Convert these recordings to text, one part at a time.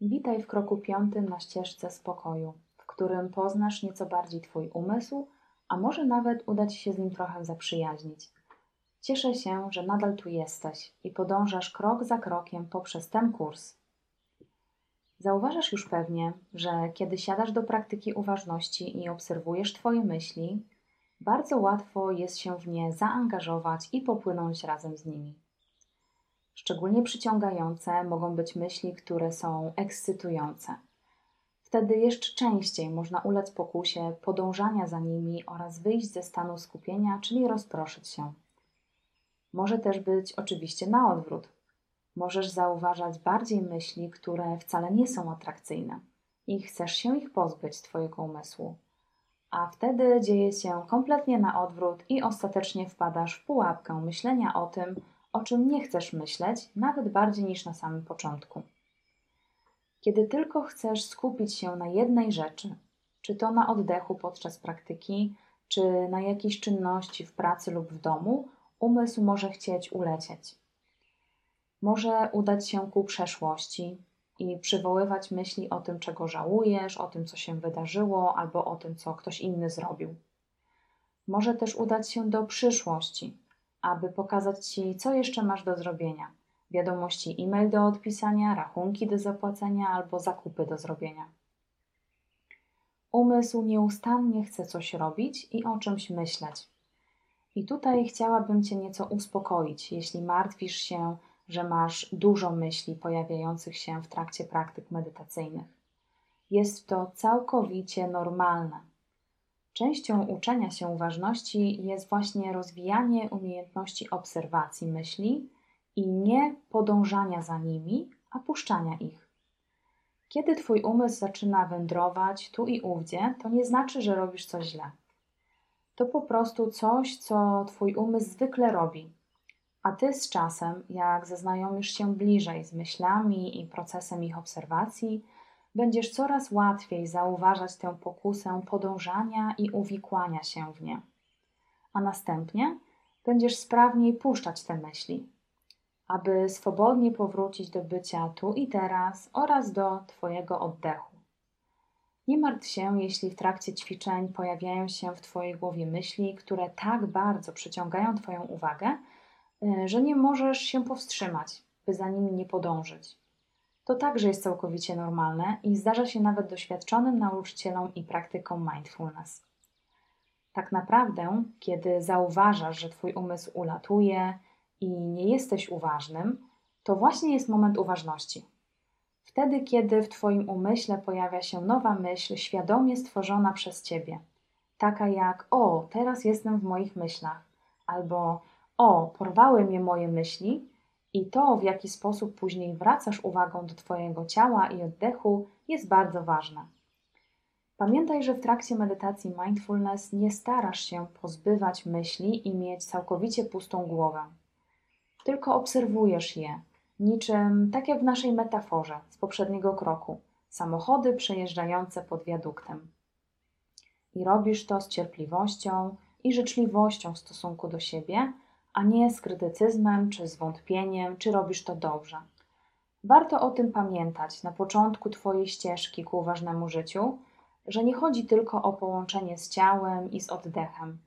Witaj w kroku piątym na ścieżce spokoju, w którym poznasz nieco bardziej Twój umysł, a może nawet uda Ci się z nim trochę zaprzyjaźnić. Cieszę się, że nadal tu jesteś i podążasz krok za krokiem poprzez ten kurs. Zauważasz już pewnie, że kiedy siadasz do praktyki uważności i obserwujesz Twoje myśli, bardzo łatwo jest się w nie zaangażować i popłynąć razem z nimi. Szczególnie przyciągające mogą być myśli, które są ekscytujące. Wtedy jeszcze częściej można ulec pokusie podążania za nimi oraz wyjść ze stanu skupienia, czyli rozproszyć się. Może też być oczywiście na odwrót. Możesz zauważać bardziej myśli, które wcale nie są atrakcyjne i chcesz się ich pozbyć z Twojego umysłu. A wtedy dzieje się kompletnie na odwrót i ostatecznie wpadasz w pułapkę myślenia o tym, o czym nie chcesz myśleć, nawet bardziej niż na samym początku. Kiedy tylko chcesz skupić się na jednej rzeczy, czy to na oddechu podczas praktyki, czy na jakiejś czynności w pracy lub w domu, umysł może chcieć ulecieć. Może udać się ku przeszłości i przywoływać myśli o tym, czego żałujesz, o tym, co się wydarzyło, albo o tym, co ktoś inny zrobił. Może też udać się do przyszłości, aby pokazać Ci, co jeszcze masz do zrobienia. Wiadomości e-mail do odpisania, rachunki do zapłacenia albo zakupy do zrobienia. Umysł nieustannie chce coś robić i o czymś myśleć. I tutaj chciałabym Cię nieco uspokoić, jeśli martwisz się, że masz dużo myśli pojawiających się w trakcie praktyk medytacyjnych. Jest to całkowicie normalne. Częścią uczenia się uważności jest właśnie rozwijanie umiejętności obserwacji myśli i nie podążania za nimi, a puszczania ich. Kiedy Twój umysł zaczyna wędrować tu i ówdzie, to nie znaczy, że robisz coś źle. To po prostu coś, co Twój umysł zwykle robi. A Ty z czasem, jak zaznajomisz się bliżej z myślami i procesem ich obserwacji, będziesz coraz łatwiej zauważać tę pokusę podążania i uwikłania się w nie. A następnie będziesz sprawniej puszczać te myśli, aby swobodnie powrócić do bycia tu i teraz oraz do Twojego oddechu. Nie martw się, jeśli w trakcie ćwiczeń pojawiają się w Twojej głowie myśli, które tak bardzo przyciągają Twoją uwagę, y, że nie możesz się powstrzymać, by za nimi nie podążyć. To także jest całkowicie normalne i zdarza się nawet doświadczonym nauczycielom i praktykom mindfulness. Tak naprawdę, kiedy zauważasz, że Twój umysł ulatuje i nie jesteś uważnym, to właśnie jest moment uważności. Wtedy, kiedy w Twoim umyśle pojawia się nowa myśl świadomie stworzona przez Ciebie, taka jak: O, teraz jestem w moich myślach, albo O, porwały mnie moje myśli, i to, w jaki sposób później wracasz uwagą do Twojego ciała i oddechu, jest bardzo ważne. Pamiętaj, że w trakcie medytacji mindfulness nie starasz się pozbywać myśli i mieć całkowicie pustą głowę. Tylko obserwujesz je, niczym tak jak w naszej metaforze z poprzedniego kroku samochody przejeżdżające pod wiaduktem. I robisz to z cierpliwością i życzliwością w stosunku do siebie a nie z krytycyzmem czy zwątpieniem, czy robisz to dobrze. Warto o tym pamiętać na początku Twojej ścieżki ku ważnemu życiu, że nie chodzi tylko o połączenie z ciałem i z oddechem,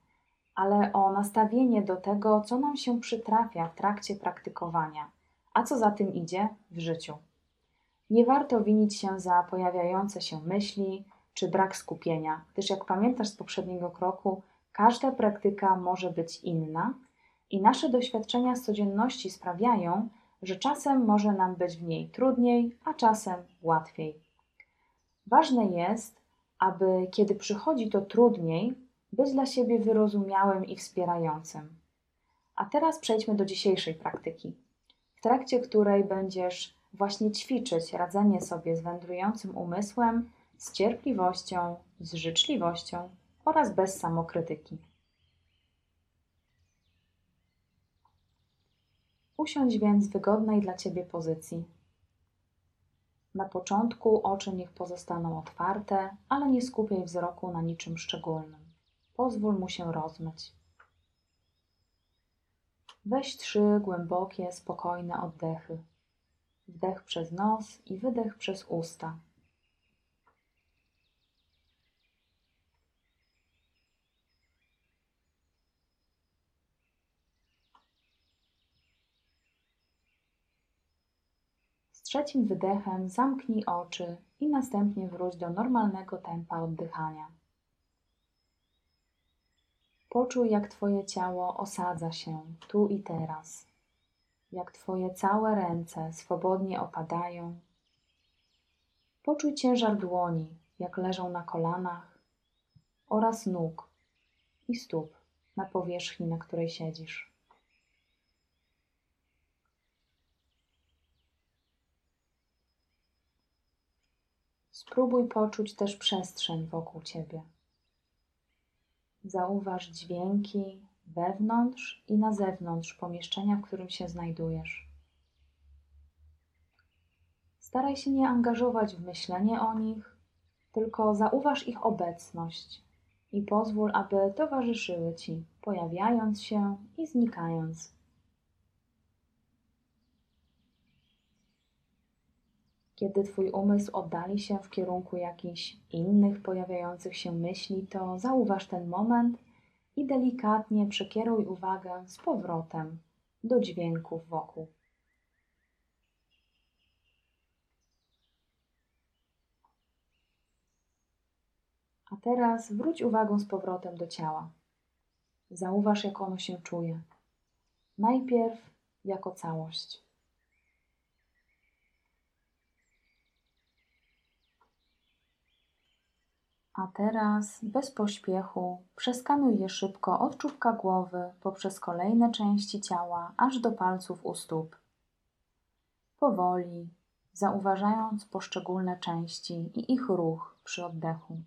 ale o nastawienie do tego, co nam się przytrafia w trakcie praktykowania, a co za tym idzie w życiu. Nie warto winić się za pojawiające się myśli czy brak skupienia, gdyż jak pamiętasz z poprzedniego kroku, każda praktyka może być inna i nasze doświadczenia z codzienności sprawiają, że czasem może nam być w niej trudniej, a czasem łatwiej. Ważne jest, aby kiedy przychodzi to trudniej, być dla siebie wyrozumiałym i wspierającym. A teraz przejdźmy do dzisiejszej praktyki, w trakcie której będziesz właśnie ćwiczyć radzenie sobie z wędrującym umysłem, z cierpliwością, z życzliwością oraz bez samokrytyki. Usiądź więc w wygodnej dla Ciebie pozycji. Na początku oczy niech pozostaną otwarte, ale nie skupiaj wzroku na niczym szczególnym. Pozwól mu się rozmyć. Weź trzy głębokie, spokojne oddechy. Wdech przez nos i wydech przez usta. Trzecim wydechem zamknij oczy i następnie wróć do normalnego tempa oddychania. Poczuj, jak Twoje ciało osadza się tu i teraz, jak Twoje całe ręce swobodnie opadają. Poczuj ciężar dłoni, jak leżą na kolanach, oraz nóg i stóp na powierzchni, na której siedzisz. Spróbuj poczuć też przestrzeń wokół Ciebie. Zauważ dźwięki wewnątrz i na zewnątrz pomieszczenia, w którym się znajdujesz. Staraj się nie angażować w myślenie o nich, tylko zauważ ich obecność i pozwól, aby towarzyszyły Ci, pojawiając się i znikając. Kiedy Twój umysł oddali się w kierunku jakichś innych pojawiających się myśli, to zauważ ten moment i delikatnie przekieruj uwagę z powrotem do dźwięków wokół. A teraz wróć uwagą z powrotem do ciała. Zauważ, jak ono się czuje. Najpierw jako całość. A teraz bez pośpiechu przeskanuj je szybko od czubka głowy poprzez kolejne części ciała aż do palców u stóp. Powoli, zauważając poszczególne części i ich ruch przy oddechu.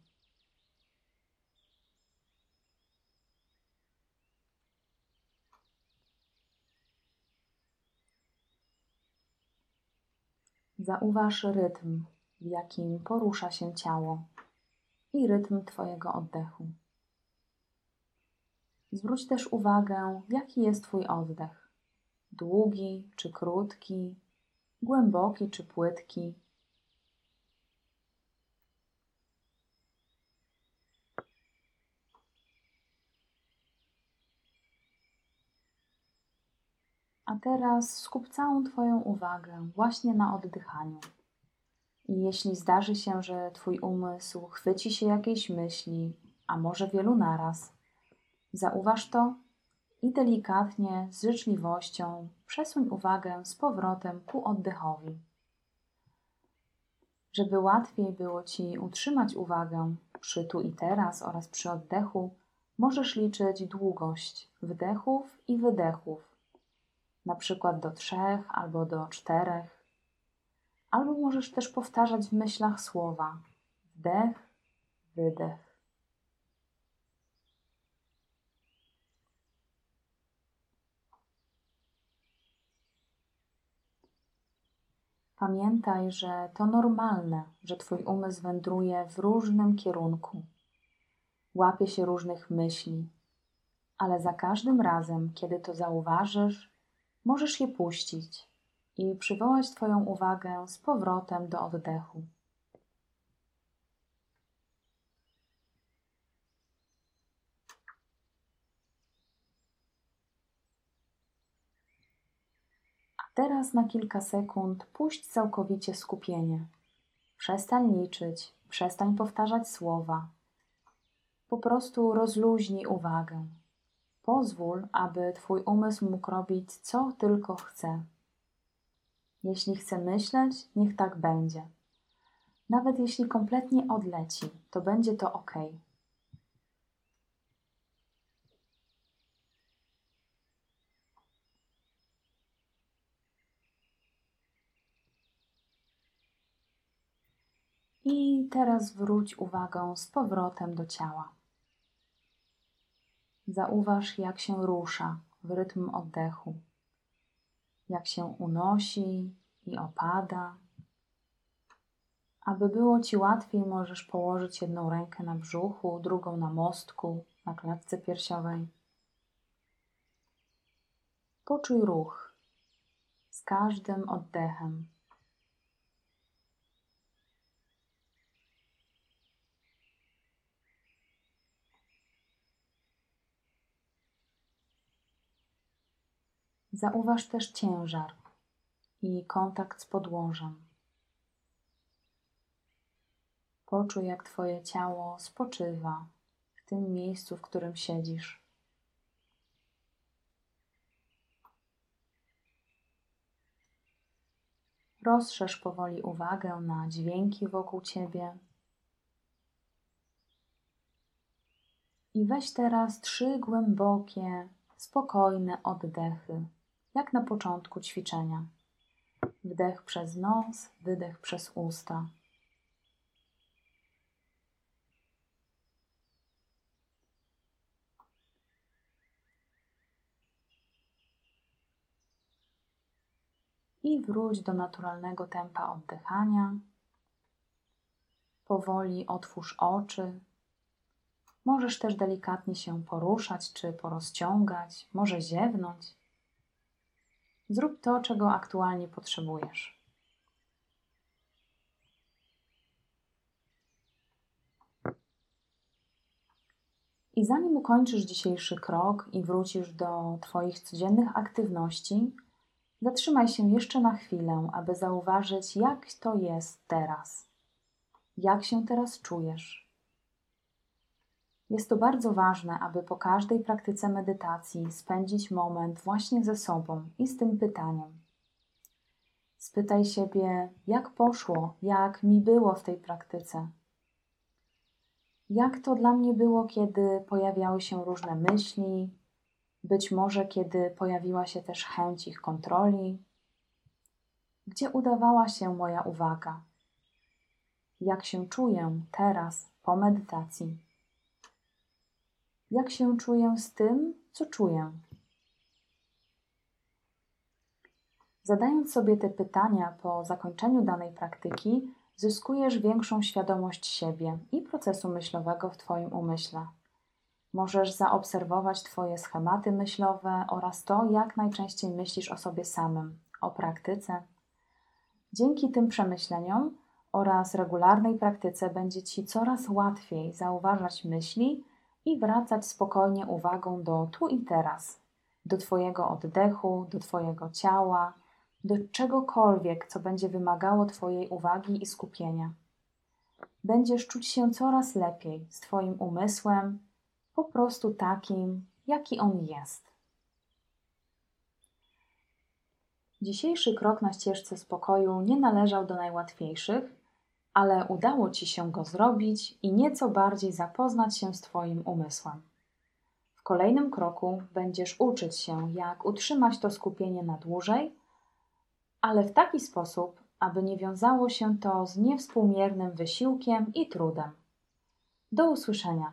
Zauważ rytm, w jakim porusza się ciało i rytm Twojego oddechu. Zwróć też uwagę, jaki jest Twój oddech. Długi czy krótki, głęboki czy płytki. A teraz skup całą Twoją uwagę właśnie na oddychaniu. I jeśli zdarzy się, że Twój umysł chwyci się jakiejś myśli, a może wielu naraz, zauważ to i delikatnie, z życzliwością przesuń uwagę z powrotem ku oddechowi. Żeby łatwiej było Ci utrzymać uwagę przy tu i teraz oraz przy oddechu, możesz liczyć długość wdechów i wydechów, na przykład do trzech albo do czterech Albo możesz też powtarzać w myślach słowa. Wdech, wydech. Pamiętaj, że to normalne, że Twój umysł wędruje w różnym kierunku, łapie się różnych myśli, ale za każdym razem, kiedy to zauważysz, możesz je puścić i przywołać Twoją uwagę z powrotem do oddechu. A teraz na kilka sekund puść całkowicie skupienie. Przestań liczyć, przestań powtarzać słowa. Po prostu rozluźnij uwagę. Pozwól, aby Twój umysł mógł robić co tylko chce. Jeśli chce myśleć, niech tak będzie. Nawet jeśli kompletnie odleci, to będzie to ok. I teraz wróć uwagę z powrotem do ciała. Zauważ, jak się rusza w rytm oddechu jak się unosi i opada. Aby było Ci łatwiej, możesz położyć jedną rękę na brzuchu, drugą na mostku, na klatce piersiowej. Poczuj ruch z każdym oddechem Zauważ też ciężar i kontakt z podłożem. Poczuj, jak Twoje ciało spoczywa w tym miejscu, w którym siedzisz. Rozszerz powoli uwagę na dźwięki wokół Ciebie. I weź teraz trzy głębokie, spokojne oddechy, jak na początku ćwiczenia. Wdech przez nos, wydech przez usta. I wróć do naturalnego tempa oddychania. Powoli otwórz oczy. Możesz też delikatnie się poruszać czy porozciągać, może ziewnąć. Zrób to, czego aktualnie potrzebujesz. I zanim ukończysz dzisiejszy krok i wrócisz do Twoich codziennych aktywności, zatrzymaj się jeszcze na chwilę, aby zauważyć, jak to jest teraz. Jak się teraz czujesz? Jest to bardzo ważne, aby po każdej praktyce medytacji spędzić moment właśnie ze sobą i z tym pytaniem. Spytaj siebie, jak poszło, jak mi było w tej praktyce. Jak to dla mnie było, kiedy pojawiały się różne myśli, być może kiedy pojawiła się też chęć ich kontroli? Gdzie udawała się moja uwaga? Jak się czuję teraz po medytacji? Jak się czuję z tym, co czuję? Zadając sobie te pytania po zakończeniu danej praktyki, zyskujesz większą świadomość siebie i procesu myślowego w Twoim umyśle. Możesz zaobserwować Twoje schematy myślowe oraz to, jak najczęściej myślisz o sobie samym, o praktyce. Dzięki tym przemyśleniom oraz regularnej praktyce będzie Ci coraz łatwiej zauważać myśli i wracać spokojnie uwagą do tu i teraz, do Twojego oddechu, do Twojego ciała, do czegokolwiek, co będzie wymagało Twojej uwagi i skupienia. Będziesz czuć się coraz lepiej z Twoim umysłem, po prostu takim, jaki on jest. Dzisiejszy krok na ścieżce spokoju nie należał do najłatwiejszych, ale udało Ci się go zrobić i nieco bardziej zapoznać się z Twoim umysłem. W kolejnym kroku będziesz uczyć się, jak utrzymać to skupienie na dłużej, ale w taki sposób, aby nie wiązało się to z niewspółmiernym wysiłkiem i trudem. Do usłyszenia.